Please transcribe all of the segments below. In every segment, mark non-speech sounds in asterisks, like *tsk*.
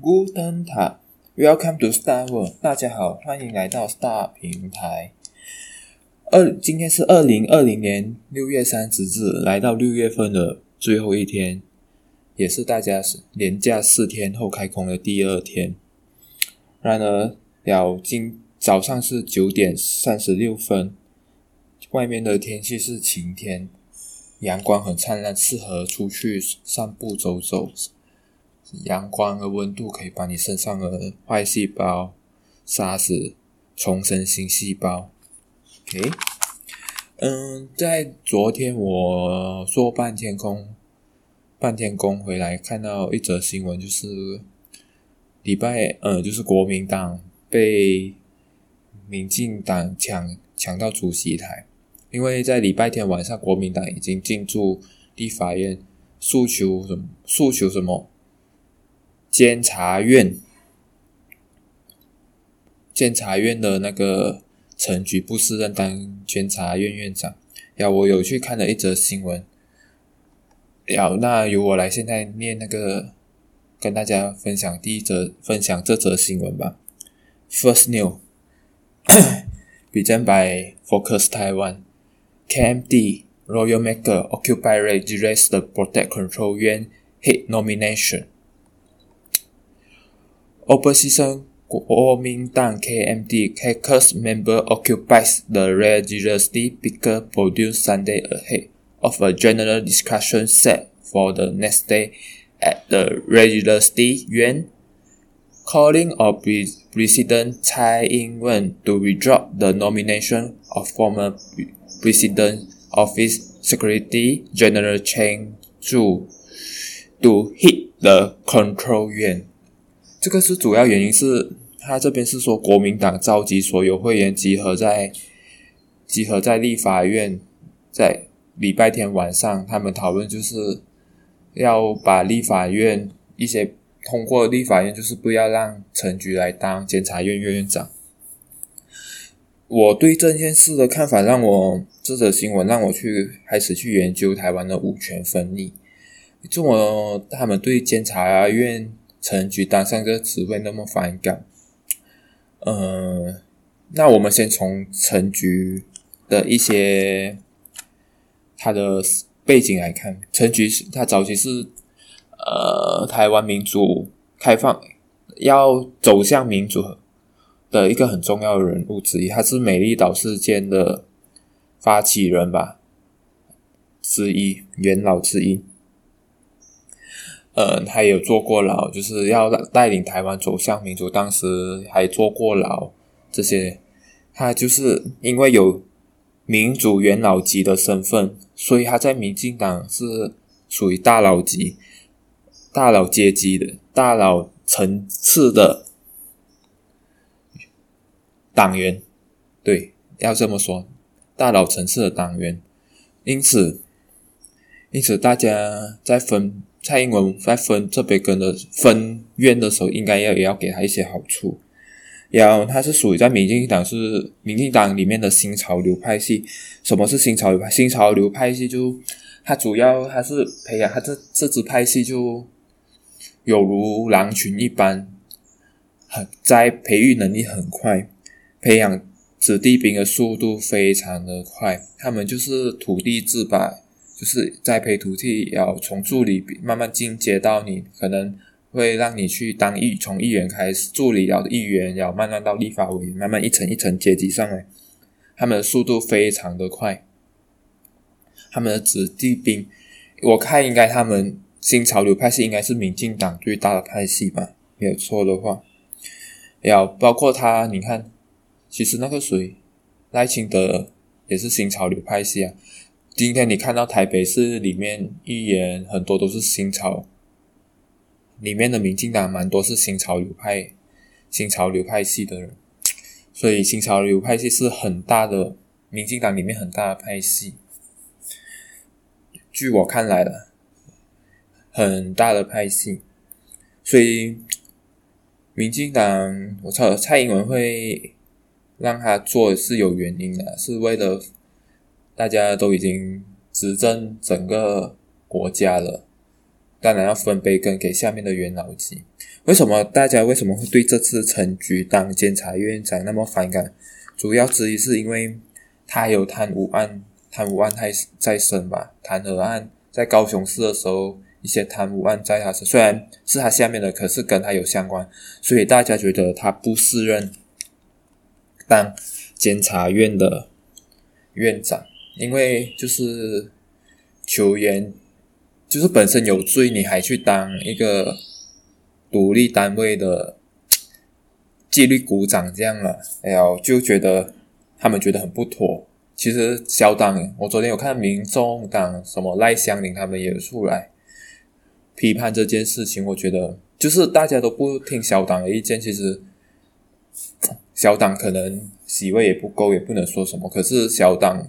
Guten Tag，Welcome to Star World。大家好，欢迎来到 Star 平台。二，今天是二零二零年六月三十日，来到六月份的最后一天，也是大家年假四天后开工的第二天。然而，了今早上是九点三十六分，外面的天气是晴天，阳光很灿烂，适合出去散步走走。阳光的温度可以把你身上的坏细胞杀死，重生新细胞。OK，嗯，在昨天我做半天工，半天工回来，看到一则新闻，就是礼拜，呃，就是国民党被民进党抢抢到主席台，因为在礼拜天晚上，国民党已经进驻立法院，诉求什么？诉求什么？监察院，监察院的那个陈菊不适任当监察院院长。呀，我有去看了一则新闻。呀，那由我来现在念那个，跟大家分享第一则，分享这则新闻吧。First news, presented by Focus Taiwan. KMT Royal Maker Occupy Registered Protect Control Yuan Head Nomination. Opposition Kuomintang KMT caucus member occupies the religiously bigger podium Sunday ahead of a general discussion set for the next day at the religiously Yuan. Calling on President Tsai Ing-wen to withdraw the nomination of former President Office Secretary General Chen Zhu to hit the control yuan. 这个是主要原因是，他这边是说国民党召集所有会员集合在集合在立法院，在礼拜天晚上，他们讨论就是要把立法院一些通过立法院，就是不要让陈菊来当监察院院院长。我对这件事的看法，让我这则新闻让我去开始去研究台湾的五权分立，这么他们对监察院。陈菊当上这个职位那么反感，呃，那我们先从陈菊的一些他的背景来看。陈菊是他早期是呃台湾民主开放要走向民主的一个很重要的人物之一，他是美丽岛事件的发起人吧之一，元老之一。嗯，他也有坐过牢，就是要带领台湾走向民主。当时还坐过牢，这些他就是因为有民主元老级的身份，所以他在民进党是属于大佬级、大佬阶级的大佬层次的党员。对，要这么说，大佬层次的党员。因此，因此大家在分。蔡英文在分这边跟的分院的时候，应该要也要给他一些好处。然后他是属于在民进党是民进党里面的新潮流派系。什么是新潮流派？新潮流派系就他主要他是培养他这这支派系就有如狼群一般，很在培育能力很快，培养子弟兵的速度非常的快。他们就是土地制霸。就是栽培徒弟，要从助理慢慢进阶到你可能会让你去当议，从议员开始，助理了的议员，要慢慢到立法委员，慢慢一层一层阶级上来，他们的速度非常的快。他们的子弟兵，我看应该他们新潮流派系应该是民进党最大的派系吧，没有错的话。要包括他，你看，其实那个谁，赖清德也是新潮流派系啊。今天你看到台北市里面议员很多都是新潮，里面的民进党蛮多是新潮流派、新潮流派系的人，所以新潮流派系是很大的民进党里面很大的派系。据我看来的，很大的派系，所以民进党，我操，蔡英文会让他做是有原因的，是为了。大家都已经执政整个国家了，当然要分杯羹给下面的元老级。为什么大家为什么会对这次陈菊当监察院长那么反感？主要之一是因为他有贪污案，贪污案还在身吧？弹劾案在高雄市的时候，一些贪污案在他身，虽然是他下面的，可是跟他有相关，所以大家觉得他不适任当监察院的院长，因为就是球员就是本身有罪，你还去当一个。独立单位的纪律股长这样了，哎呀，就觉得他们觉得很不妥。其实小党，我昨天有看民众党什么赖香林他们也出来批判这件事情。我觉得就是大家都不听小党的意见，其实小党可能席位也不够，也不能说什么。可是小党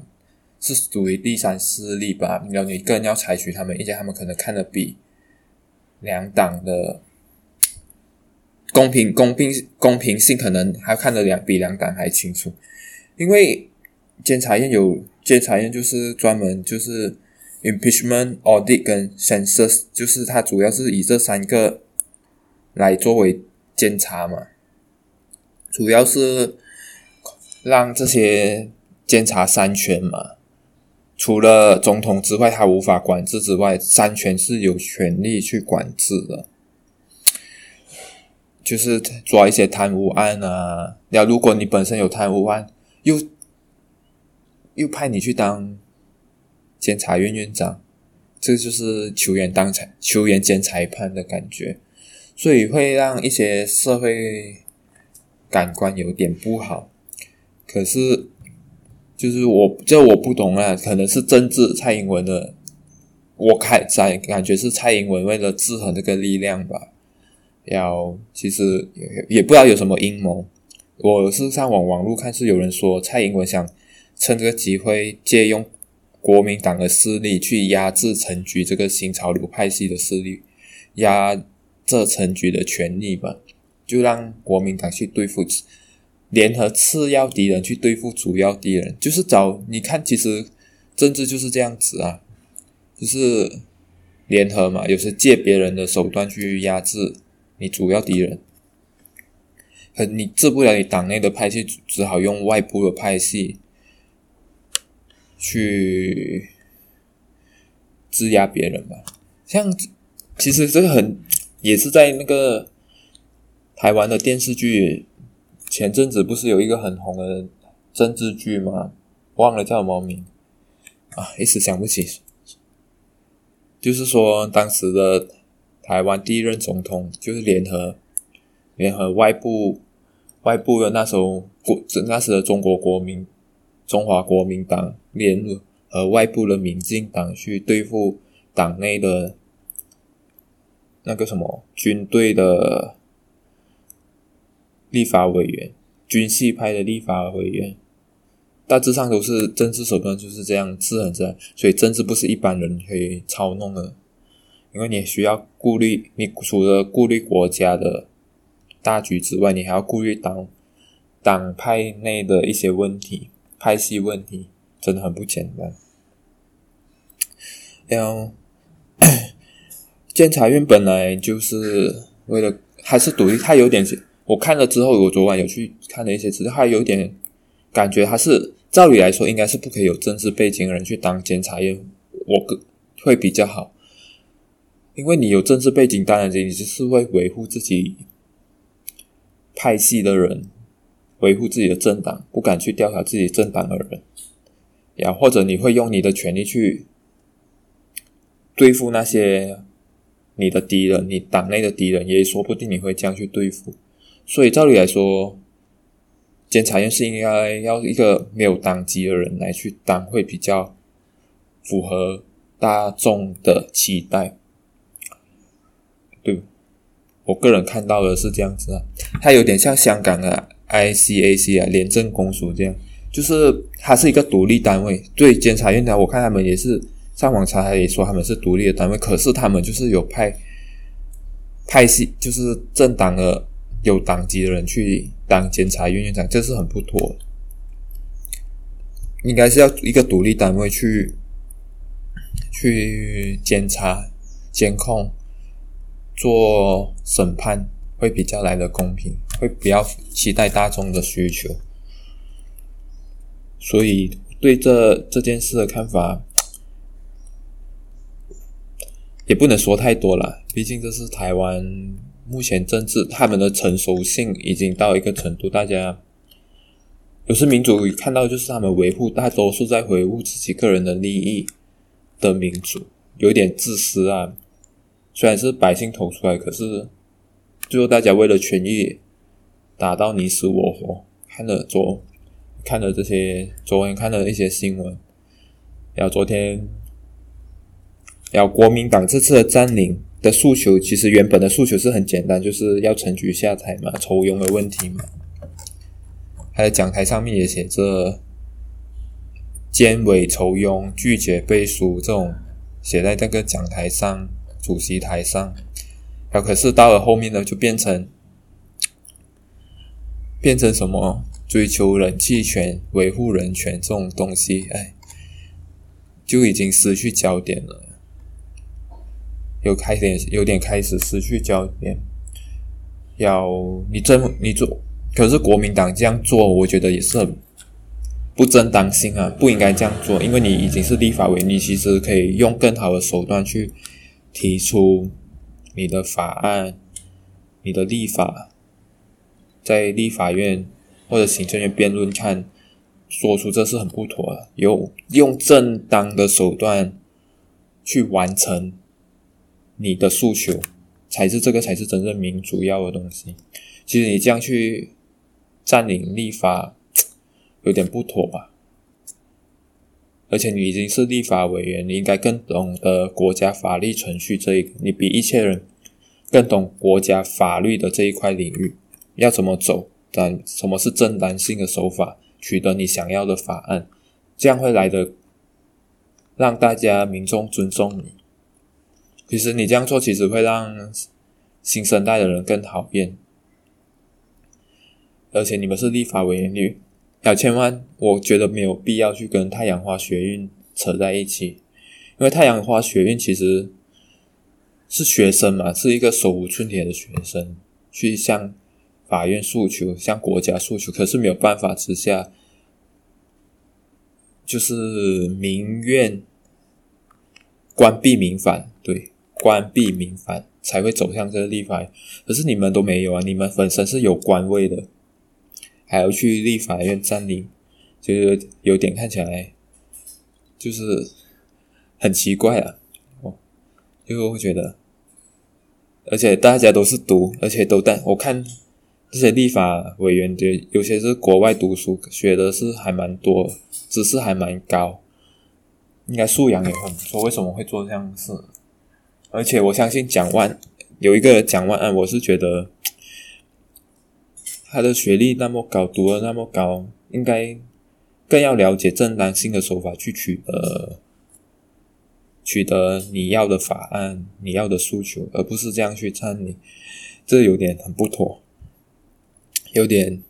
是属于第三势力吧？然后你更要采取他们意见，他们可能看得比两党的。公平、公平、公平性可能还看得两比两党还清楚，因为监察院有监察院就是专门就是 impeachment audit 跟 census，就是它主要是以这三个来作为监察嘛，主要是让这些监察三权嘛，除了总统之外他无法管制之外，三权是有权利去管制的。就是抓一些贪污案啊，那如果你本身有贪污案，又又派你去当监察院院长，这就是球员当裁球员兼裁判的感觉，所以会让一些社会感官有点不好。可是，就是我这我不懂啊，可能是政治蔡英文的，我看在感觉是蔡英文为了制衡这个力量吧。要其实也也不知道有什么阴谋，我是上网网络看是有人说蔡英文想趁这个机会借用国民党的势力去压制陈菊这个新潮流派系的势力，压这陈菊的权力吧，就让国民党去对付联合次要敌人去对付主要敌人，就是找你看，其实政治就是这样子啊，就是联合嘛，有时借别人的手段去压制。你主要敌人，可你治不了你党内的派系，只好用外部的派系去制压别人吧。像其实这个很也是在那个台湾的电视剧，前阵子不是有一个很红的政治剧吗？忘了叫什么名啊，一时想不起。就是说当时的。台湾第一任总统就是联合联合外部外部的那时候国那时的中国国民中华国民党联合外部的民进党去对付党内的那个什么军队的立法委员军系派的立法委员，大致上都是政治手段就是这样制衡着，所以政治不是一般人可以操弄的。因为你需要顾虑，你除了顾虑国家的大局之外，你还要顾虑党党派内的一些问题、派系问题，真的很不简单。然后，*coughs* 监察院本来就是为了还是独立，他有点，我看了之后，我昨晚有去看了一些资料，还有点感觉，他是照理来说应该是不可以有政治背景的人去当监察院，我个会比较好。因为你有政治背景，当然你就是会维护自己派系的人，维护自己的政党，不敢去调查自己政党的人，呀，或者你会用你的权力去对付那些你的敌人，你党内的敌人，也说不定你会这样去对付。所以照理来说，监察院是应该要一个没有党籍的人来去当，会比较符合大众的期待。对，我个人看到的是这样子啊，它有点像香港的 ICAC 啊，廉政公署这样，就是它是一个独立单位。对，监察院的，我看他们也是上网查，也说他们是独立的单位，可是他们就是有派派系，就是政党的有党籍的人去当监察院院长，这是很不妥。应该是要一个独立单位去去监察监控。做审判会比较来的公平，会比较期待大众的需求。所以对这这件事的看法，也不能说太多了。毕竟这是台湾目前政治他们的成熟性已经到一个程度，大家有时民主看到就是他们维护大多数在维护自己个人的利益的民主，有点自私啊。虽然是百姓投出来，可是最后大家为了权益打到你死我活，看了昨。看了这些，昨天看了一些新闻，然后昨天，然后国民党这次的占领的诉求，其实原本的诉求是很简单，就是要陈局下台嘛，酬庸的问题嘛。他在讲台上面也写着“监委酬庸，拒绝背书”这种写在那个讲台上、主席台上，然后可是到了后面呢，就变成变成什么？追求人气权、维护人权这种东西，哎，就已经失去焦点了。有开点，有点开始失去焦点。要你这你做，可是国民党这样做，我觉得也是很不正当性啊，不应该这样做。因为你已经是立法委，你其实可以用更好的手段去提出你的法案、你的立法，在立法院。或者行政院辩论看，说出这是很不妥的，有用正当的手段去完成你的诉求，才是这个才是真正民主要的东西。其实你这样去占领立法，*tsk* 有点不妥吧？而且你已经是立法委员，你应该更懂得国家法律程序这一，你比一切人更懂国家法律的这一块领域，要怎么走？但什么是正当性的手法取得你想要的法案？这样会来的让大家民众尊重你。其实你这样做，其实会让新生代的人更讨厌。而且你们是立法委员，你要千万，我觉得没有必要去跟太阳花学运扯在一起，因为太阳花学运其实是学生嘛，是一个手无寸铁的学生去向。法院诉求，向国家诉求，可是没有办法之下，就是民怨关闭民反，对，官逼民反才会走向这个立法。可是你们都没有啊，你们本身是有官位的，还要去立法院占领，就是有点看起来就是很奇怪啊，哦，因为我觉得，而且大家都是读，而且都但我看。这些立法委员的有些是国外读书，学的是还蛮多，知识还蛮高，应该素养也很不错。为什么会做这样的事？而且我相信蒋万有一个蒋万安，我是觉得 *tsk* 他的学历那么高，读了那么高，应该更要了解正当性的手法去取得取得你要的法案、你要的诉求，而不是这样去占领，这有点很不妥。有点，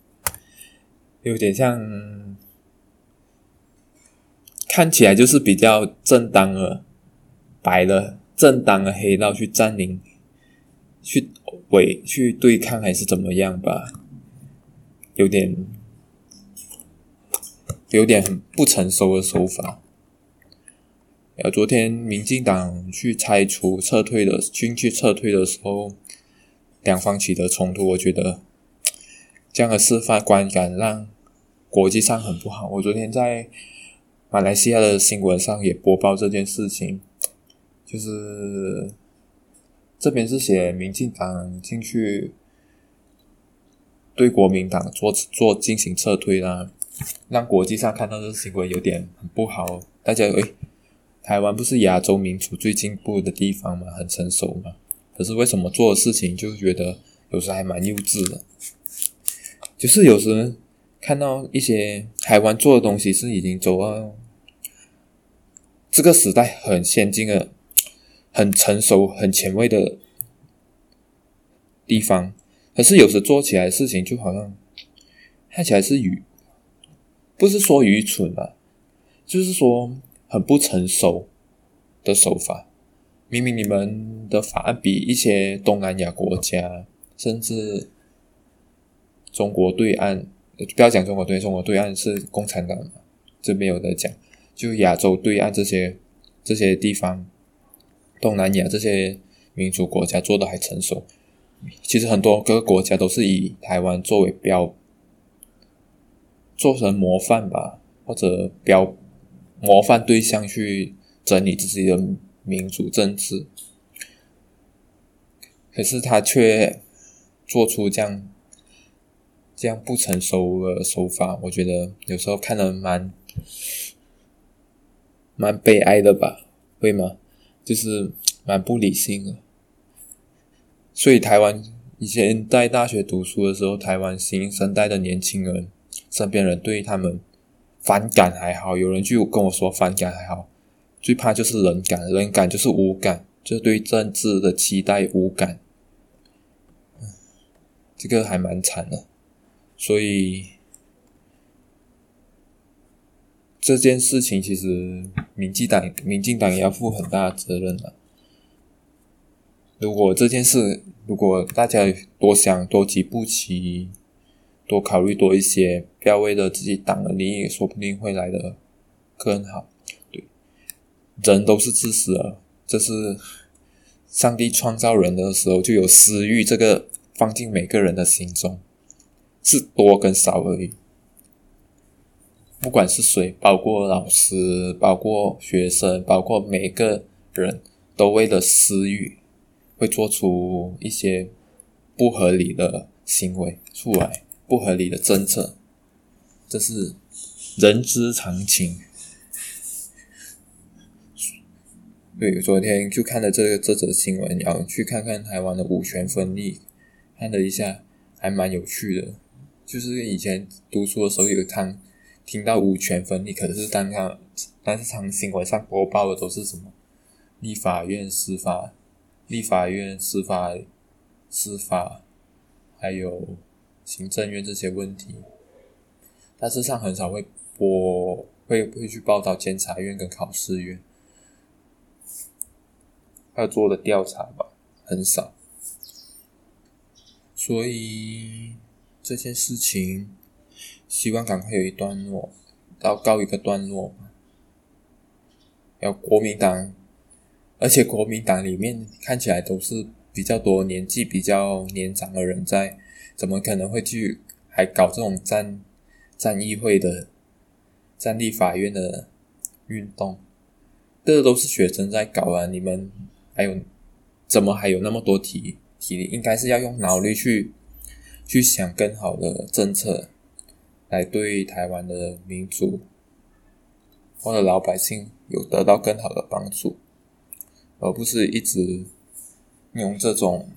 有点像，看起来就是比较正当了，白了正当的黑道去占领，去围去对抗还是怎么样吧？有点，有点很不成熟的手法。呃，昨天民进党去拆除撤退的军去撤退的时候，两方起的冲突，我觉得。这样的示范观感让国际上很不好。我昨天在马来西亚的新闻上也播报这件事情，就是这边是写民进党进去对国民党做做进行撤退啦，让国际上看到这个新闻有点很不好。大家诶，台湾不是亚洲民主最进步的地方吗？很成熟吗？可是为什么做的事情就觉得有时还蛮幼稚的？就是有时看到一些台湾做的东西是已经走到这个时代很先进的、很成熟、很前卫的地方，可是有时做起来的事情就好像看起来是愚，不是说愚蠢啊，就是说很不成熟的手法。明明你们的法案比一些东南亚国家，甚至中国对岸，不要讲中国对，中国对岸是共产党，这边有的讲，就亚洲对岸这些这些地方，东南亚这些民主国家做的还成熟。其实很多各个国家都是以台湾作为标，做成模范吧，或者标模范对象去整理自己的民主政治，可是他却做出这样这样不成熟的手法，我觉得有时候看得蛮蛮悲哀的吧？会吗？就是蛮不理性的。所以台湾以前在大学读书的时候，台湾新生代的年轻人，身边人对他们反感还好，有人就跟我说反感还好，最怕就是冷感，冷感就是无感，就是对政治的期待无感，这个还蛮惨的。所以这件事情其实民进党民进党也要负很大的责任了。如果这件事，如果大家多想多几步棋，多考虑多一些，不要为了自己党的利益，说不定会来的更好。对，人都是自私的，这是上帝创造人的时候就有私欲，这个放进每个人的心中，是多跟少而已。不管是谁，包括老师，包括学生，包括每个人都为了私欲。会做出一些不合理的行为出来，不合理的政策，这是人之常情。对，昨天就看了这个这则新闻，然后去看看台湾的五权分立，看了一下，还蛮有趣的。就是以前读书的时候有常听到五权分立，可是单看，但是常新闻上播报的都是什么立法院、司法。立法院、司法、司法，还有行政院这些问题，大致上很少会播，会会去报道监察院跟考试院，要做的调查吧，很少。所以这件事情，希望赶快有一段落，到告一个段落。要国民党。而且国民党里面看起来都是比较多年纪比较年长的人在，怎么可能会去还搞这种战战议会的、战立法院的运动？这都是学生在搞啊！你们还有怎么还有那么多体体力？应该是要用脑力去去想更好的政策，来对台湾的民主或者老百姓有得到更好的帮助。而不是一直用这种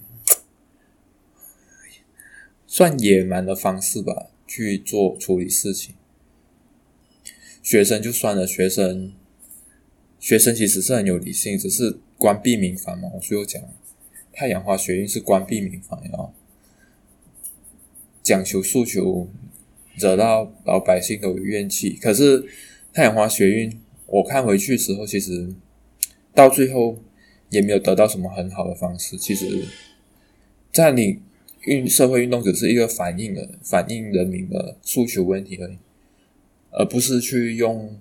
*tsk* 算野蛮的方式吧去做处理事情。学生就算了，学生学生其实是很有理性，只是关闭民房嘛。我最后讲，太阳花学运是关闭民房，然后讲求诉求，惹到老百姓都有怨气。可是太阳花学运，我看回去的时候，其实到最后。也没有得到什么很好的方式。其实，占领运社会运动只是一个反映的反映人民的诉求问题而已，而不是去用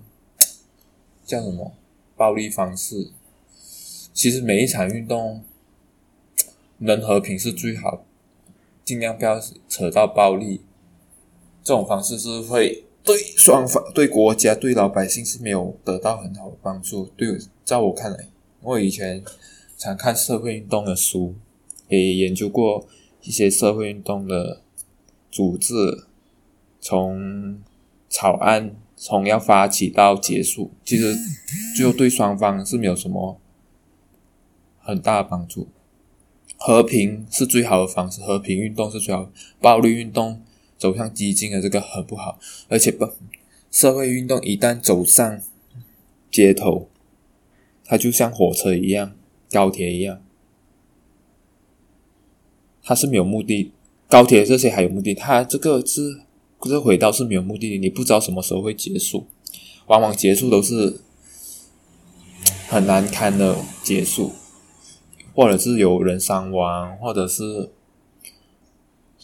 叫什么暴力方式。其实每一场运动能和平是最好，尽量不要扯到暴力。这种方式是会对双方、对国家、对老百姓是没有得到很好的帮助。对，在我看来。我以前常看社会运动的书，也研究过一些社会运动的组织，从草案从要发起到结束，其实就对双方是没有什么很大的帮助。和平是最好的方式，和平运动是最好，暴力运动走向激进的这个很不好，而且不，社会运动一旦走上街头。它就像火车一样，高铁一样，它是没有目的。高铁这些还有目的，它这个是这轨道是没有目的的，你不知道什么时候会结束，往往结束都是很难堪的结束。或者是有人伤亡，或者是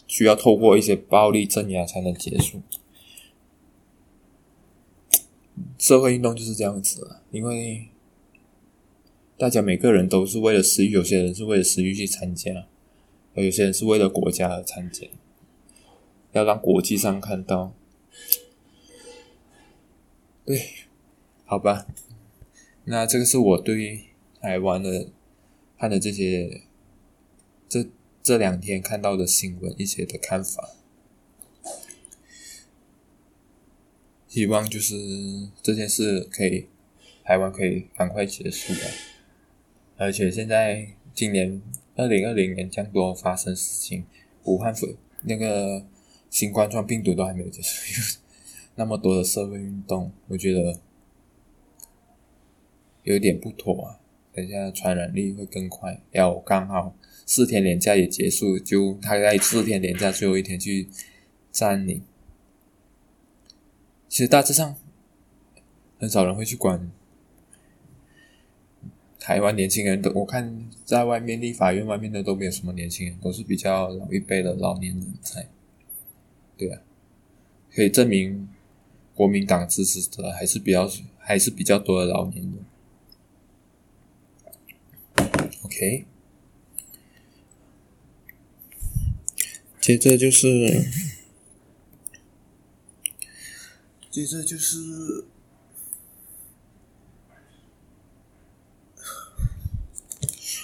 需要透过一些暴力镇压才能结束。社会运动就是这样子，因为大家每个人都是为了私欲，有些人是为了私欲去参加，而有些人是为了国家而参加，要让国际上看到。对，好吧，那这个是我对台湾的看的这些这这两天看到的新闻一些的看法，希望就是这件事可以台湾可以赶快结束吧，而且现在今年二零二零年这样多发生事情，武汉肺那个新冠状病毒都还没有结束。那么多的社会运动，我觉得有点不妥啊！等一下传染力会更快。要刚好四天连假也结束，就他在四天连假最后一天去占领。其实大致上很少人会去管台湾年轻人的。我看在外面立法院外面的都没有什么年轻人，都是比较老一辈的老年人才。对啊，可以证明。国民党支持者还是比较还是比较多的老年人。OK，接着就是，接着就是，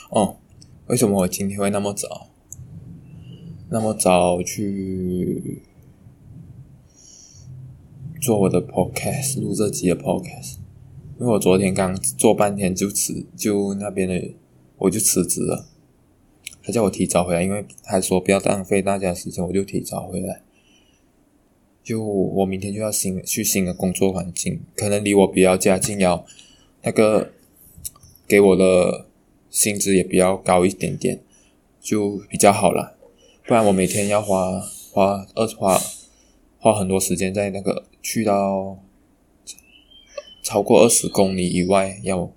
哦，为什么我今天会那么早？那么早去？做我的 podcast，录这集的 podcast，因为我昨天刚做半天就辞，就那边的我就辞职了。他叫我提早回来，因为他说不要浪费大家时间，我就提早回来。就我明天就要新去新的工作环境，可能离我比较家近，要那个给我的薪资也比较高一点点，就比较好了。不然我每天要花花二花。花很多时间在那个去到超过二十公里以外要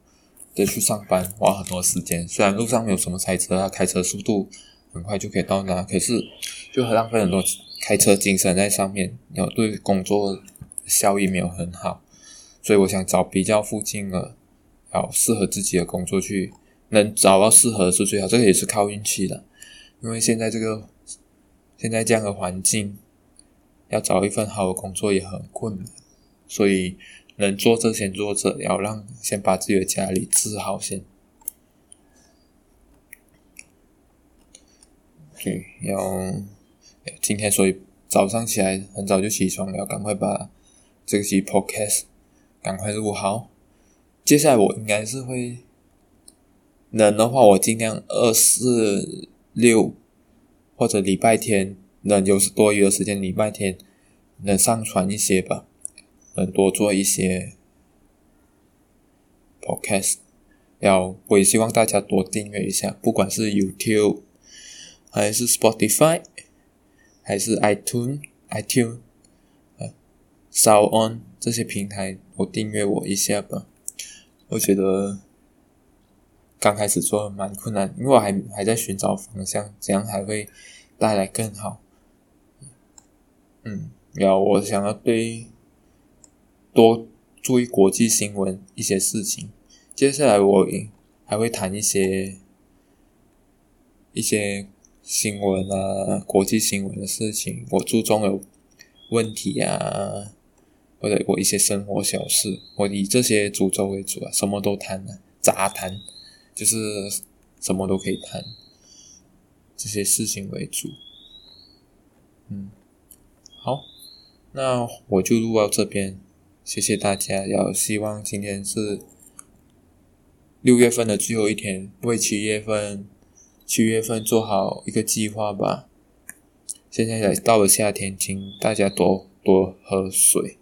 得去上班，花很多时间。虽然路上没有什么塞车啊，开车速度很快就可以到那，可是就很浪费很多开车精神在上面，然后对工作效益没有很好。所以我想找比较附近的，要适合自己的工作去，能找到适合是最好。这个也是靠运气的，因为现在这个现在这样的环境。要找一份好的工作也很困难，所以能做这先做这，要让先把自己的家里治好先。对，要今天所以早上起来很早就起床，要赶快把这期 podcast 赶快录好。接下来我应该是会能的话，我尽量二四六或者礼拜天。能有多余的时间，礼拜天能上传一些吧，能多做一些 podcast。要我也希望大家多订阅一下，不管是 YouTube 还是 Spotify 还是 iTunes、iTunes、呃 SoundOn 这些平台，多订阅我一下吧。我觉得刚开始做蛮困难，因为我还还在寻找方向，这样还会带来更好。嗯，然后我想要对多注意国际新闻一些事情。接下来我还会谈一些一些新闻啊，国际新闻的事情。我注重的问题啊，或者我一些生活小事，我以这些主轴为主啊，什么都谈啊，杂谈，就是什么都可以谈，这些事情为主。嗯。好，那我就录到这边，谢谢大家。要希望今天是六月份的最后一天，为七月份七月份做好一个计划吧。现在也到了夏天，请大家多多喝水。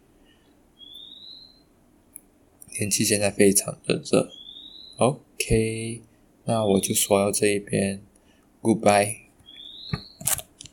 天气现在非常的热。OK，那我就说到这一边，Goodbye。